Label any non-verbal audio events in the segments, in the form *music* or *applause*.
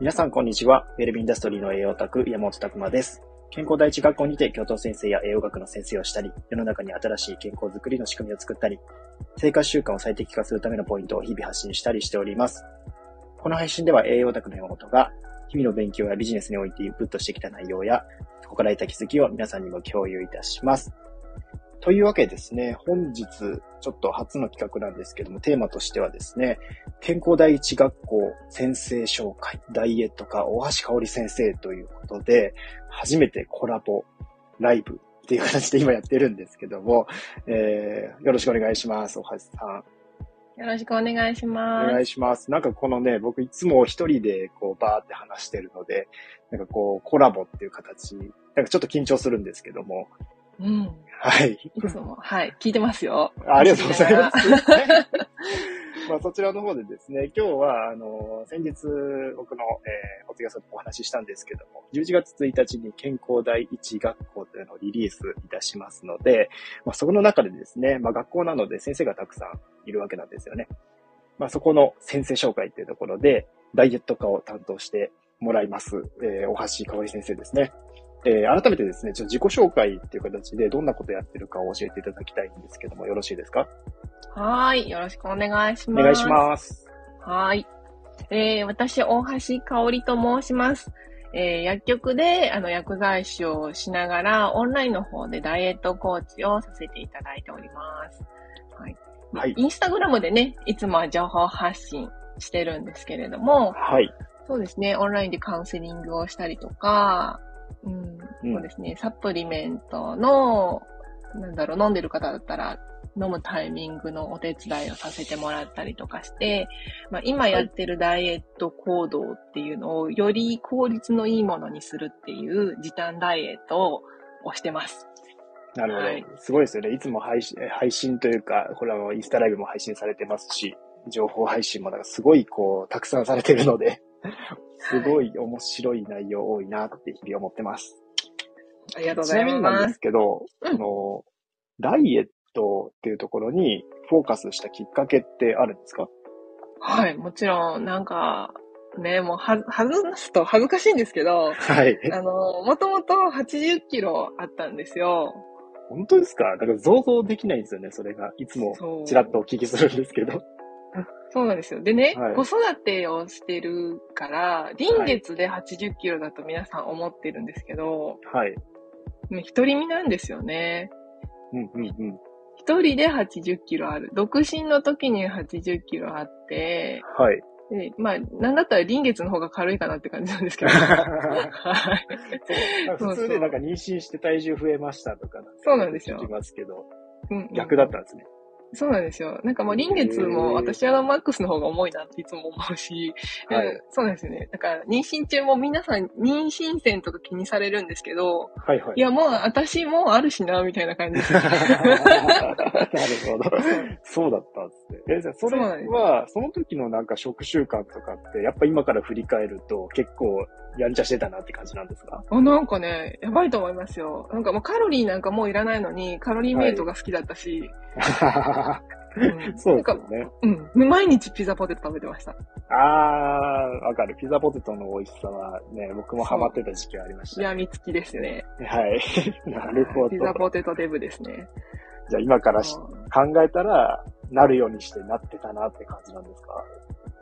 皆さん、こんにちは。ウェルビンダストリーの栄養オタク、山本拓馬です。健康第一学校にて教頭先生や栄養学の先生をしたり、世の中に新しい健康づくりの仕組みを作ったり、生活習慣を最適化するためのポイントを日々発信したりしております。この配信では栄養オタクの山本が、日々の勉強やビジネスにおいてインプットしてきた内容や、そこから得た気づきを皆さんにも共有いたします。というわけでですね、本日、ちょっと初の企画なんですけども、テーマとしてはですね、健康第一学校先生紹介、ダイエット科大橋香織先生ということで、初めてコラボライブっていう形で今やってるんですけども、えー、よろしくお願いします、大橋さん。よろしくお願いしおます。願いします。なんかこのね、僕いつも一人でこうバーって話してるので、なんかこうコラボっていう形、なんかちょっと緊張するんですけども、うん。はい。いつも、はい、聞いてますよ。あありがとうございま走す。*laughs* まあそちらの方でですね、今日は、あの、先日僕の、えー、ポッドキャストでお話ししたんですけども、11月1日に健康第一学校というのをリリースいたしますので、まあそこの中でですね、まあ学校なので先生がたくさんいるわけなんですよね。まあそこの先生紹介っていうところで、ダイエット科を担当してもらいます、えー、大橋香織先生ですね。えー改めてですね、ちょっと自己紹介っていう形でどんなことやってるかを教えていただきたいんですけども、よろしいですか？はーい、よろしくお願いしおます。願いします。はーい。えー、私、大橋香織と申します。えー、薬局で、あの、薬剤師をしながら、オンラインの方でダイエットコーチをさせていただいております。はい。はいインスタグラムでね、いつもは情報発信してるんですけれども、はい。そうですね。オンラインでカウンセリングをしたりとか、うん、うんそうですね。サプリメントの、なんだろう、飲んでる方だったら、飲むタイミングのお手伝いをさせてもらったりとかして、まあ、今やってるダイエット行動っていうのをより効率のいいものにするっていう時短ダイエットをしてます。なるほど。はいすごいですよね。いつも配信、え配信というか、これはインスタライブも配信されてますし、情報配信もなんかすごいこう、たくさんされてるので、すごい面白い内容多いなって日々思ってます。ありがとうござちないみになんま。ですすけど、うんあの、ダイエットっていうところにフォーカスしたきっかけってあるんですか？はい、もちろん、なんか、ね、もうは、話すと恥ずかしいんですけど、はい。あの、もともと80キロあったんですよ。本当ですか？だから想像できないんですよね、それが。いつも。ちらっとお聞きするんですけど。そうなんですよ。でね、はい子育てをしてるから、臨月で80キロだと皆さん思ってるんですけど、はい。ね独り身なんですよね。うんうんうん。一人で80キロある。独身の時に80キロあって、はい。でまあ、なんだったら臨月の方が軽いかなって感じなんですけど。*laughs* はい。普通でなんか妊娠して体重増えましたとかそうなんですよ聞きますけど、うんうん逆だったんですね。そうなんですよ。なんかもう臨月も私はマックスの方が重いなっていつも思うし、はいうんそうなんですよね。だから妊娠中も皆さん妊娠線とか気にされるんですけど、はいはい。いやもう私もうあるしな、みたいな感じです。*laughs* なるほど。そうだったんですね。え、じゃあそれは、その時のなんか食習慣とかって、やっぱ今から振り返ると結構やんちゃしてたなって感じなんですか？あなんかね、やばいと思いますよ。なんかもうカロリーなんかもういらないのに、カロリーメイトが好きだったし、うんそうですね。うん。毎日ピザポテト食べてました。あー、わかる。ピザポテトの美味しさはね、僕もハマってた時期はありました。やみつきですね。はい。*laughs* なるほど。ピザポテトデブですね。じゃあ今から考えたら、なるようにしてなってたなって感じなんですか？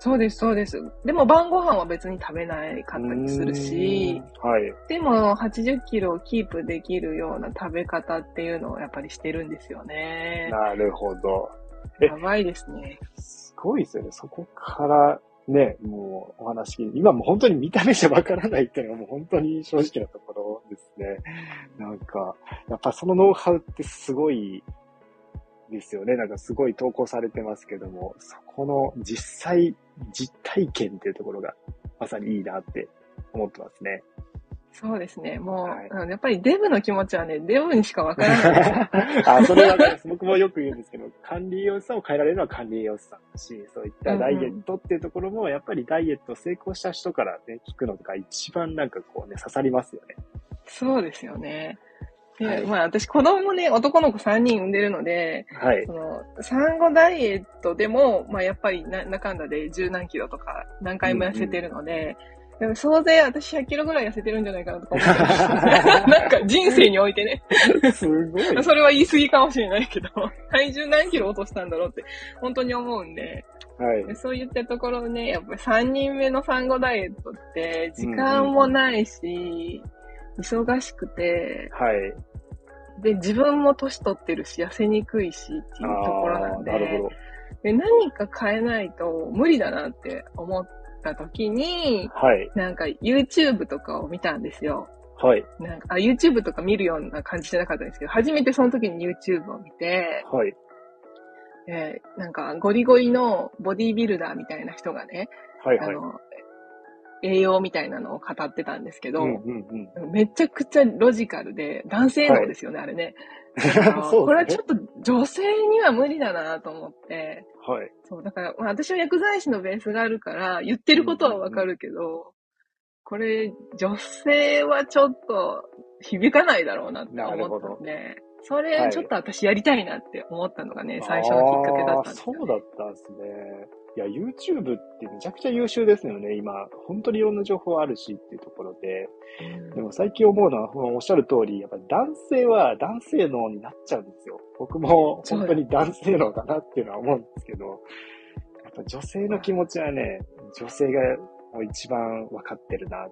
そうです、そうです。でも晩ご飯は別に食べないかったりするし、はい。でも80キロをキープできるような食べ方っていうのをやっぱりしてるんですよね。なるほど。えやばいですね。すごいですよね。そこからね、もうお話聞いて、今もう本当に見た目じゃわからないっていうのがもう本当に正直なところですね。なんか、やっぱそのノウハウってすごいですよね。なんかすごい投稿されてますけども、そこの実際、実体験っていうところがまさにいいなって思ってますね。そうですね。もう、はいやっぱりデブの気持ちはね、デブにしかわからない。*laughs* あ、それはす。僕もよく言うんですけど、管理栄養士さんを変えられるのは管理栄養士さんだし、そういったダイエットっていうところも、やっぱりダイエット成功した人からね、聞くのが一番なんかこうね、刺さりますよね。そうですよね。で、はいまあ私子供ね、男の子3人産んでるので、はいそ。の、産後ダイエットでも、まあやっぱりな、中んだで十何キロとか何回も痩せてるので、でも総勢私100キロぐらい痩せてるんじゃないかなとか思ってます。*laughs* なんか人生においてね。すごい。*laughs* それは言い過ぎかもしれないけど、体重何キロ落としたんだろうって本当に思うんで、はい。でそういったところね、やっぱり3人目の産後ダイエットって時間もないし、忙しくて、はい。で、自分も年取ってるし、痩せにくいしっていうところなんで、なるほで何か変えないと無理だなって思った時に、ど。はい。なんか YouTube とかを見たんですよ。はい。なんか、あ、YouTube とか見るような感じじゃなかったんですけど、初めてその時に YouTube を見て、はい。えーなんか、ゴリゴリのボディービルダーみたいな人がね、はい。はい。あの、栄養みたいなのを語ってたんですけど、うんうんうん。めちゃくちゃロジカルで、男性脳ですよね、あれね。*laughs* あのそうですねこれはちょっと女性には無理だなと思って、はい。そう、だから、まあ、私は薬剤師のベースがあるから、言ってることはわかるけど、これ、女性はちょっと響かないだろうなって思ったんで、そはいれちょっと私やりたいなって思ったのがね、最初のきっかけだったんですよ、ね。そうだったんですね。いや、YouTube ってめちゃくちゃ優秀ですよね、今。本当にいろんな情報あるしっていうところで。うんでも最近思うのは、まあおっしゃる通り、やっぱ男性は男性脳になっちゃうんですよ。僕も本当に男性脳だなっていうのは思うんですけど、やっぱ女性の気持ちはね、女性がもう一番分かってるな、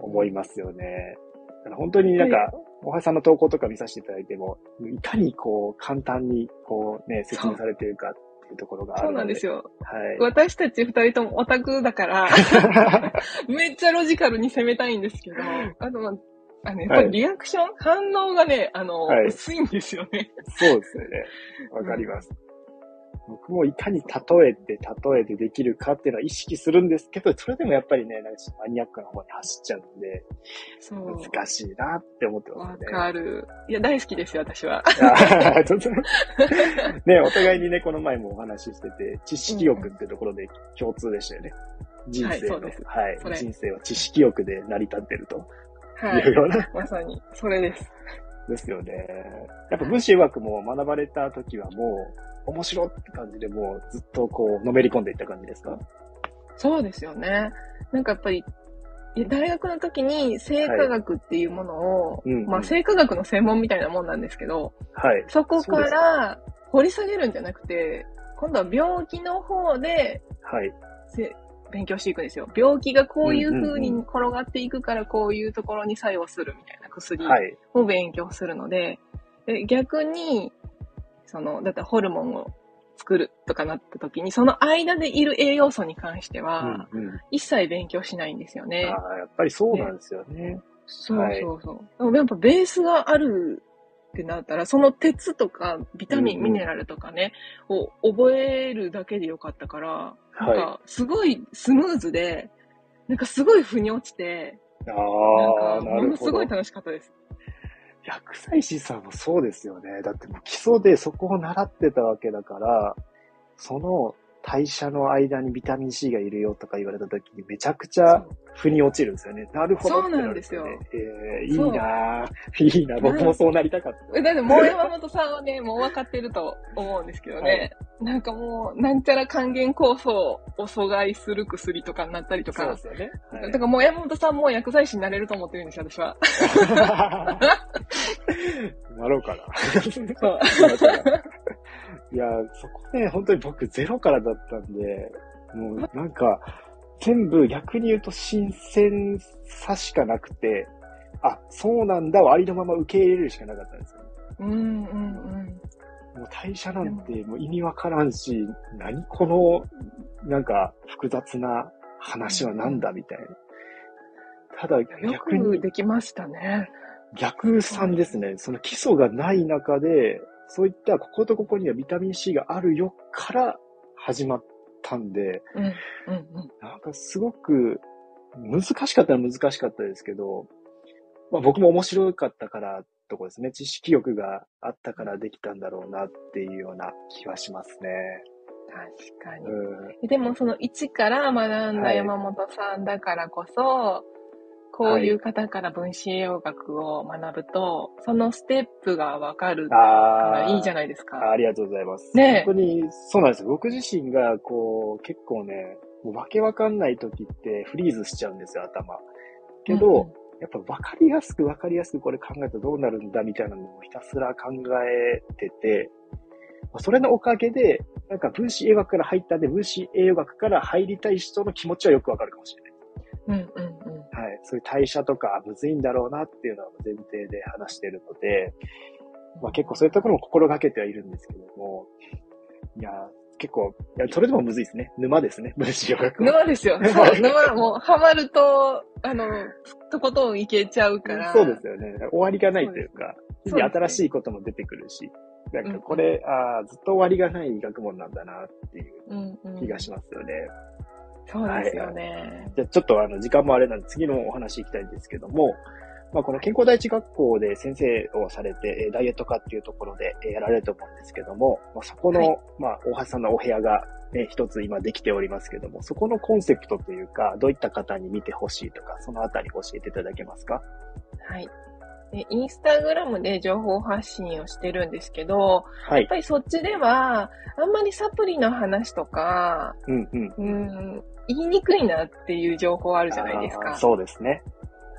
思いますよね。だから本当になんか、おはさんの投稿とか見させていただいても、いかにこう、簡単にこうね、説明されてるかいうところがある。そうなんですよ。はい。私たち二人ともオタクだから、*laughs* めっちゃロジカルに攻めたいんですけど、あの、あの、やっぱりリアクション、反応がね、あの、はい薄いんですよね。そうですよね。わかります。僕もいかに例えて、例えてできるかっていうのは意識するんですけど、それでもやっぱりね、なんかマニアックな方に走っちゃうんで、そう。難しいなって思ってまわすね。かる。いや、大好きですよ、私は。*laughs* ね、お互いにね、この前もお話ししてて、知識欲ってところで共通でしたよね。人生の、はいはい人生は知識欲で成り立ってるとはいいう。ような、まさに、それです。ですよね。やっぱ文章学も学ばれた時はもう、面白って感じでもうずっとこう、のめり込んでいった感じですか？そうですよね。なんかやっぱり、大学の時に生化学っていうものを、うんうんまあ生化学の専門みたいなもんなんですけど、はい。そこから掘り下げるんじゃなくて、今度は病気の方ではい。せ勉強していくんですよ。病気がこういう風に転がっていくからこういうところに作用するみたいな薬はい。を勉強するので、で逆に、その、だってホルモンを作るとかなった時に、その間でいる栄養素に関しては、うんうん。一切勉強しないんですよね。ああ、やっぱりそうなんですよね。そうそうそう。でもやっぱベースがあるってなったら、その鉄とかビタミン、うんうんミネラルとかね、を覚えるだけでよかったから、なんはかすごいスムーズで、なんかすごい腑に落ちて、い。あなんあ、ものすごい。楽しかったです。薬剤師さんもそうですよね。だってもう基礎でそこを習ってたわけだから、その代謝の間にビタミン C がいるよとか言われた時にめちゃくちゃ腑に落ちるんですよね。なるほどってそうなんですよ。えー、いいなぁ。いいな僕もそうなりたかった。えだってもう山本さんはね、もう分かってると思うんですけどね。なんかもう、なんちゃら還元酵素を阻害する薬とかになったりとかそうで。すよね。はいだからもう山本さんも薬剤師になれると思ってるんですよ、私は。*laughs* なろうかな。*laughs* いや、そこね、本当に僕ゼロからだったんで、もうなんか、全部逆に言うと新鮮さしかなくて、あ、そうなんだをありのまま受け入れるしかなかったんですよ。うんうんうん。もう代謝なんてもう意味わからんし、何この、なんか複雑な話はなんだみたいな。ただよ逆にくできましたね。逆算ですね。その基礎がない中で、そういったこことここにはビタミン C があるよから始まったんで、うんうんうん。なんかすごく難しかったら難しかったですけど、まあ僕も面白かったからとこですね。知識欲があったからできたんだろうなっていうような気はしますね。確かに。うん。でもその一から学んだはい山本さんだからこそ、こういう方から分子栄養学を学ぶと、そのステップがわかるか。らいいじゃないですか。あありがとうございます。ねえ本当に、そうなんですよ。僕自身が、こう、結構ね、もうわけわかんない時ってフリーズしちゃうんですよ、頭。けど、うんうんやっぱ分かりやすく分かりやすくこれ考えたらどうなるんだみたいなのをひたすら考えてて、まあそれのおかげで、なんか分子栄養学から入ったんで、分子栄養学から入りたい人の気持ちはよくわかるかもしれない。うんうん。そういう代謝とかむずいんだろうなっていうのは前提で話してるので、まあ結構そういうところも心がけてはいるんですけども、いや、結構、いや、それでもむずいですね。沼ですね。分子栄養学は。沼ですよ。*laughs* そう、沼、もう、ハマると、あの、とことんいけちゃうから。そうですよね。終わりがないというか、そうですね日々新しいことも出てくるし、なんかこれ、ああ、ずっと終わりがない学問なんだなっていううんうん。気がしますよね。そうですよね。じゃあちょっとあの、時間もあれなんで、次のお話行きたいんですけども、まあ、この健康第一学校で先生をされて、えーダイエット科っていうところでえーやられると思うんですけども、まあ、そこの、はいまあ、大橋さんのお部屋がね、一つ今できておりますけども、そこのコンセプトというか、どういった方に見てほしいとか、そのあたり教えていただけますか？はい。でインスタグラムで情報発信をしてるんですけど、はい。やっぱりそっちでは、あんまりサプリの話とか、うんうん。うん、言いにくいなっていう情報あるじゃないですか。そうですね。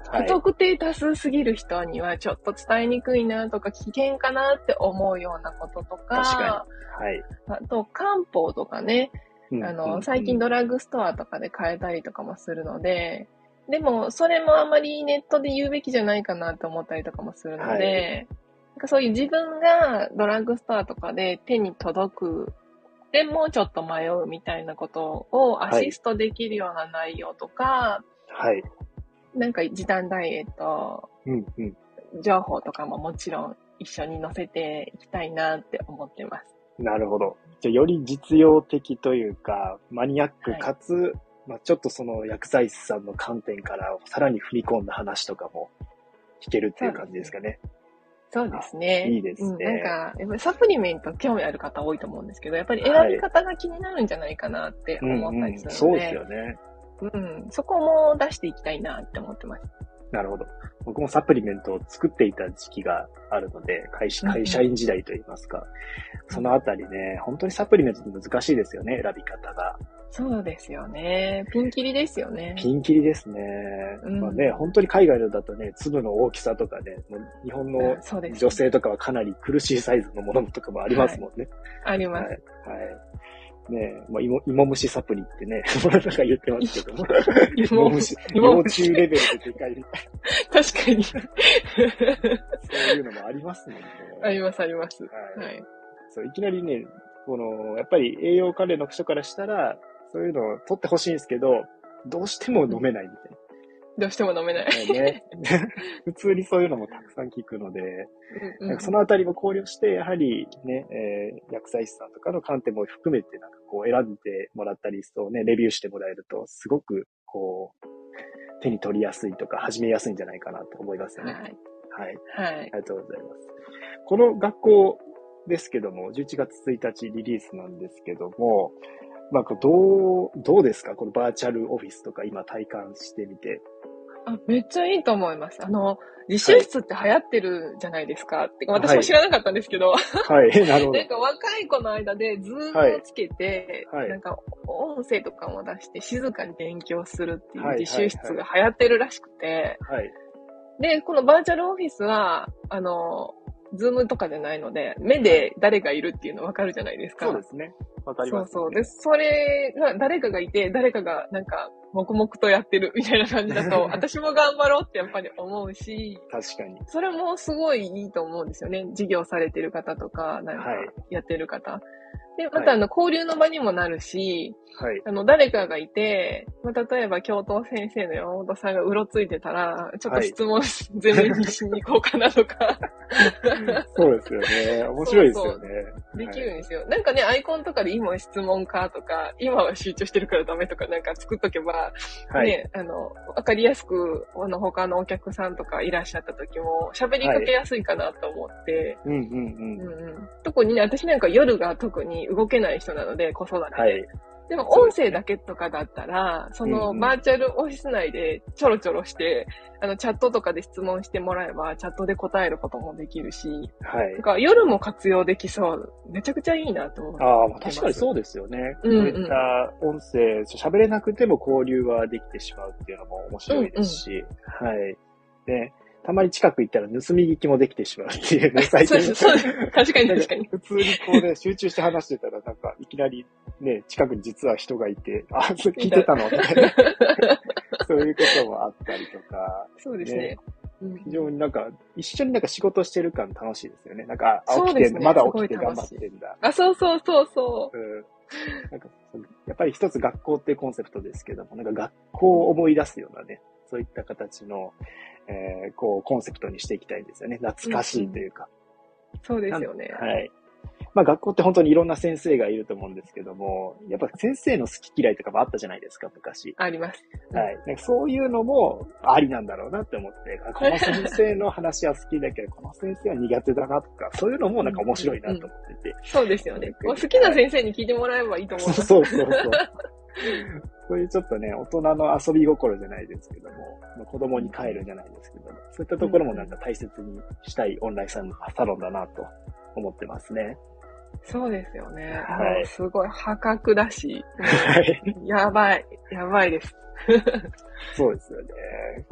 はい。不特定多数すぎる人にはちょっと伝えにくいなとか危険かなって思うようなこととか、確かはい。あと漢方とかね、あの、ん最近ドラッグストアとかで買えたりとかもするので、でも、それもあまりネットで言うべきじゃないかなって思ったりとかもするので、はいなんかそういう自分がドラッグストアとかで手に届く、でもちょっと迷うみたいなことをアシストできるような内容とか、はい。なんか時短ダイエットうんうん。情報とかももちろん一緒に載せていきたいなって思ってます。なるほど。じゃあより実用的というか、マニアックかつ、まあちょっとその薬剤師さんの観点からさらに踏み込んだ話とかも聞けるっていう感じですかね。そうですね。いいですねうん、なんか、やっぱりサプリメント興味ある方多いと思うんですけど、やっぱり選び方が気になるんじゃないかなって思ったりするので、そうですよね。うん、そこも出していきたいなって思ってます。なるほど。僕もサプリメントを作っていた時期があるので、会社会社員時代といいますか、そのあたりね、本当にサプリメントって難しいですよね、選び方が。そうですよね。ピンキリですよね。ピンキリですね。うんまあね、本当に海外のだとね、粒の大きさとかね、日本の。女性とかはかなり苦しいサイズのものとかもありますもんね。あります。はい。はい。ねえ、まあ、芋、芋虫サプリってね、*laughs* なんか言ってますけども。芋虫、芋芋虫虫レベルででかいみたい確かに。な、そういうのもありますもんね。あります、あります。はいはい。そう、いきなりね、この、やっぱり栄養関連の人からしたら、そういうのを取ってほしいんですけど、どうしても飲めないみたいどうしても飲めない。な。ね、*laughs* 普通にそういうのもたくさん聞くので、うんなんかそのあたりも考慮して、やはりね、えー薬剤師さんとかの観点も含めて、なんかこう選んでもらったリストをね、レビューしてもらえると、すごくこう、手に取りやすいとか、始めやすいんじゃないかなと思いますよね。はい。はい。はいあ。りがとうございます。この学校ですけども、11月1日リリースなんですけども、なんかどう、どうですか？このバーチャルオフィスとか今体感してみて。あ、めっちゃいいと思います。あの、自習室って流行ってるじゃないですか。てか私も知らなかったんですけど、はい、*laughs* なるほど。*laughs* なん。か若い子の間で Zoom をつけて、はい。はいなんか音声とかも出して静かに勉強するっていうはい。自習室が流行ってるらしくて、はい。で、このバーチャルオフィスは、あの、 Zoom とかじゃないので、目で誰がいるっていうのわかるじゃないですか。そうですね。わかります、そうそう。で、それが、誰かがいて、誰かがなんか、黙々とやってるみたいな感じだと、*laughs* 私も頑張ろうってやっぱり思うし、確かに。それもすごいいいと思うんですよね。授業されてる方とか、なんかはい、やってる方。で、またあの、交流の場にもなるし、はい。あの、誰かがいて、まあ、例えば教頭先生の山本さんがうろついてたら、ちょっと質問、全面にしに行こうかなとか、*laughs* そうですよね。面白いですよね。できるんですよ。なんかね、アイコンとかで今は質問かとか、今は集中してるからダメとかなんか作っとけば、はい。ね、あの、わかりやすく、あの、他のお客さんとかいらっしゃった時も、喋りかけやすいかなと思って、うんうんうんうん。特にね、私なんか夜が特に動けない人なので、子育てで。はい。でも音声だけとかだったら、そのうんうんバーチャルオフィス内でちょろちょろして、あのチャットとかで質問してもらえば、チャットで答えることもできるし、はいなん。か夜も活用できそう。めちゃくちゃいいなと思って。ああ、まあ確かにそうですよね。こううんうんいった音声、喋れなくても交流はできてしまうっていうのも面白いですし、はい。ね、たまに近く行ったら盗み聞きもできてしまうっていうね、*laughs* 最近。そうです、そう。確かに確かに。普通にこうね、集中して話してたら、なんか、いきなりね、近くに実は人がいて、あ、それ聞いてたのみたいな。*laughs* そういうこともあったりとか、そうですねね。うん非常になんか、一緒になんか仕事してる感楽しいですよね。なんか、あ、起きてんだ、ねまだ起きて頑張ってんだ。あ、そうそうそうそうん。なんか、やっぱり一つ学校ってコンセプトですけども、なんか学校を思い出すようなね、そういった形の、えー、こう、コンセプトにしていきたいんですよね。懐かしいというか。う。そうですよね。はい。まあ学校って本当にいろんな先生がいると思うんですけども、やっぱ先生の好き嫌いとかもあったじゃないですか、昔。あります。はい。なんかそういうのもありなんだろうなって思って、あこの *laughs* 先生の話は好きだけど、この先生は苦手だなとか、そういうのもなんか面白いなと思ってて。そうですよね。お好きな先生に聞いてもらえばいいと思います。そうそうそう。*laughs* そういうちょっとね、大人の遊び心じゃないですけども、まあ子供に帰るじゃないですけども、そういったところもなんか大切にしたいオンラインササロンだなと思ってますね。そうですよね。はいすごい破格だし、はい。やばい、やばいです。*laughs* そうですよね。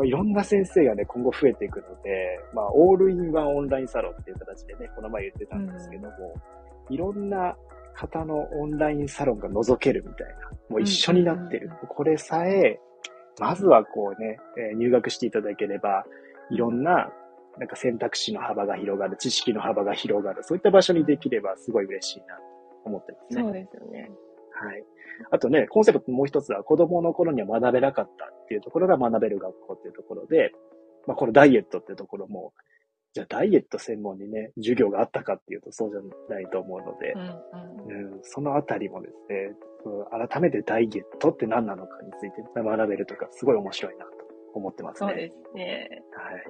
いろんな先生がね、今後増えていくので、まあ、オールインワンオンラインサロンっていう形でね、この前言ってたんですけども、いろんな方のオンラインサロンが覗けるみたいな、もう一緒になってる。うんこれさえ、まずはこうね、えー入学していただければ、いろんな、なんか選択肢の幅が広がる、知識の幅が広がる、そういった場所にできればすごい嬉しいなと思ってますね。そうですよね。はい。あとね、コンセプトもう一つは子供の頃には学べなかったっていうところが学べる学校っていうところで、まあこのダイエットっていうところも、じゃあダイエット専門にね、授業があったかっていうとそうじゃないと思うのでう、んうんうん、そのあたりもですね、うん改めてダイエットって何なのかについて学べるとか、すごい面白いなと思ってますね。そうですね。はい。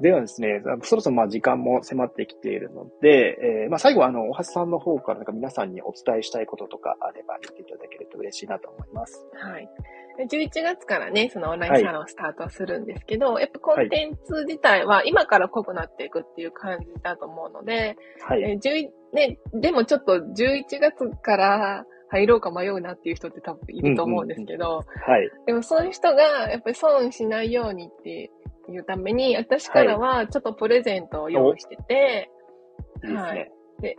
ではですね、そろそろまあ時間も迫ってきているので、えーまあ最後はあの、大橋さんの方からなんか皆さんにお伝えしたいこととかあれば言っていただけると嬉しいなと思います。はい。で11月からね、そのオンラインサロンスタートするんですけど、やっぱコンテンツ自体は今から濃くなっていくっていう感じだと思うので、はい。えー11ね、でもちょっと11月から入ろうか迷うなっていう人って多分いると思うんですけど、はい。でもそういう人がやっぱり損しないようにっていうために、私からはちょっとプレゼントを用意してて、いいで。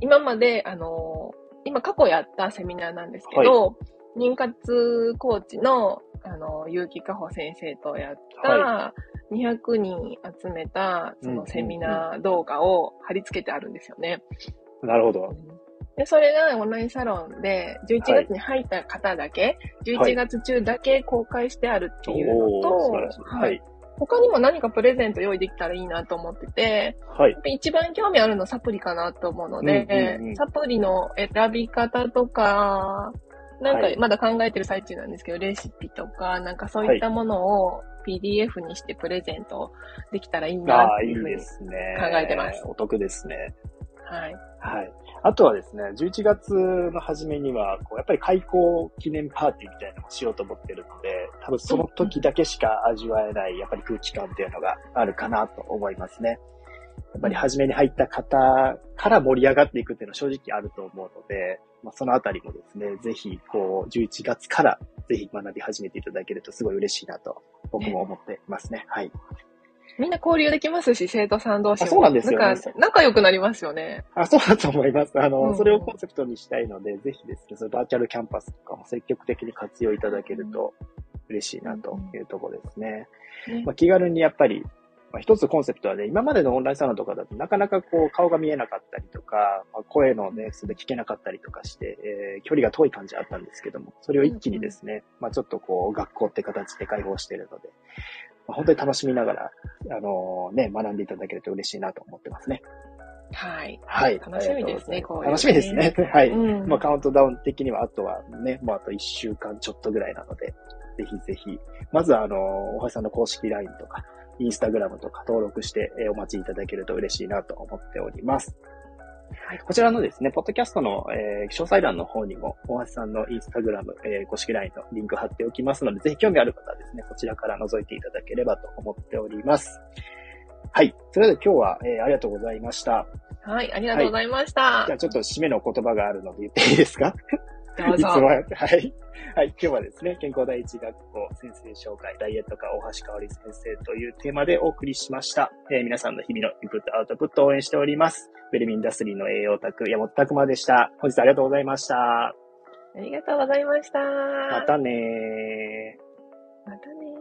今まで、あのー今過去やったセミナーなんですけど、妊活コーチの、あのー、結城かほ先生とやった、200人集めた、そのセミナー動画を貼り付けてあるんですよね。なるほど。で、それがオンラインサロンで、11月に入った方だけ、11月中だけ公開してあるっていうのと、おー素晴らしい。はい。他にも何かプレゼント用意できたらいいなと思ってて、はい。一番興味あるのはサプリかなと思うので、うんうんうんサプリの選び方とか、なんかはいまだ考えてる最中なんですけど、レシピとか、なんかそういったものを PDF にしてプレゼントできたらいいなっていうふうに。考えてますお得ですね。はい。はい。あとはですね、11月の初めには、こうやっぱり開校記念パーティーみたいなのをしようと思ってるので、多分その時だけしか味わえない、やっぱり空気感っていうのがあるかなと思いますね。やっぱり初めに入った方から盛り上がっていくっていうのは正直あると思うので、まあ、そのあたりもですね、ぜひ、こう、11月からぜひ学び始めていただけるとすごい嬉しいなと、僕も思っていますね。はい。みんな交流できますし、生徒さん同士も。あそうなんですよね仲良くなりますよね。あ、そうだと思います。あの、うんうんそれをコンセプトにしたいので、ぜひですね、そのバーチャルキャンパスとかも積極的に活用いただけると嬉しいなというところですね。ねまあ、気軽にやっぱり、まあ、一つコンセプトはね、今までのオンラインサロンとかだとなかなかこう顔が見えなかったりとか、まあ、声のね、素で聞けなかったりとかして、えー距離が遠い感じあったんですけども、それを一気にですね、まあちょっとこう学校って形で開放しているので、まあ、本当に楽しみながら、あのね、学んでいただけると嬉しいなと思ってますね。はい。はい。楽しみですねこういうね楽しみですね。*laughs* はい。うんまあカウントダウン的にはあとはね、もうあと1週間ちょっとぐらいなので、ぜひぜひ、まずはあの、大橋さんの公式 LINE とか、インスタグラムとか登録して、えーお待ちいただけると嬉しいなと思っております。はいこちらのですね、ポッドキャストの、えー詳細欄の方にも、大橋さんのインスタグラム、えー公式 LINE のリンク貼っておきますので、ぜひ興味ある方はですね、こちらから覗いていただければと思っております。はい。それでは今日は、えーありがとうございました。はい、ありがとうございました。じゃあちょっと締めの言葉があるので言っていいですか？どうぞ。いつもは、はい。*laughs* はい。今日はですね、健康第一学校先生紹介、ダイエット科大橋香織先生というテーマでお送りしました。えー皆さんの日々のインプット、アウトプットを応援しております。ウェルミンダストリーの栄養卓、山本拓馬でした。本日はありがとうございました。ありがとうございました。またねー。またね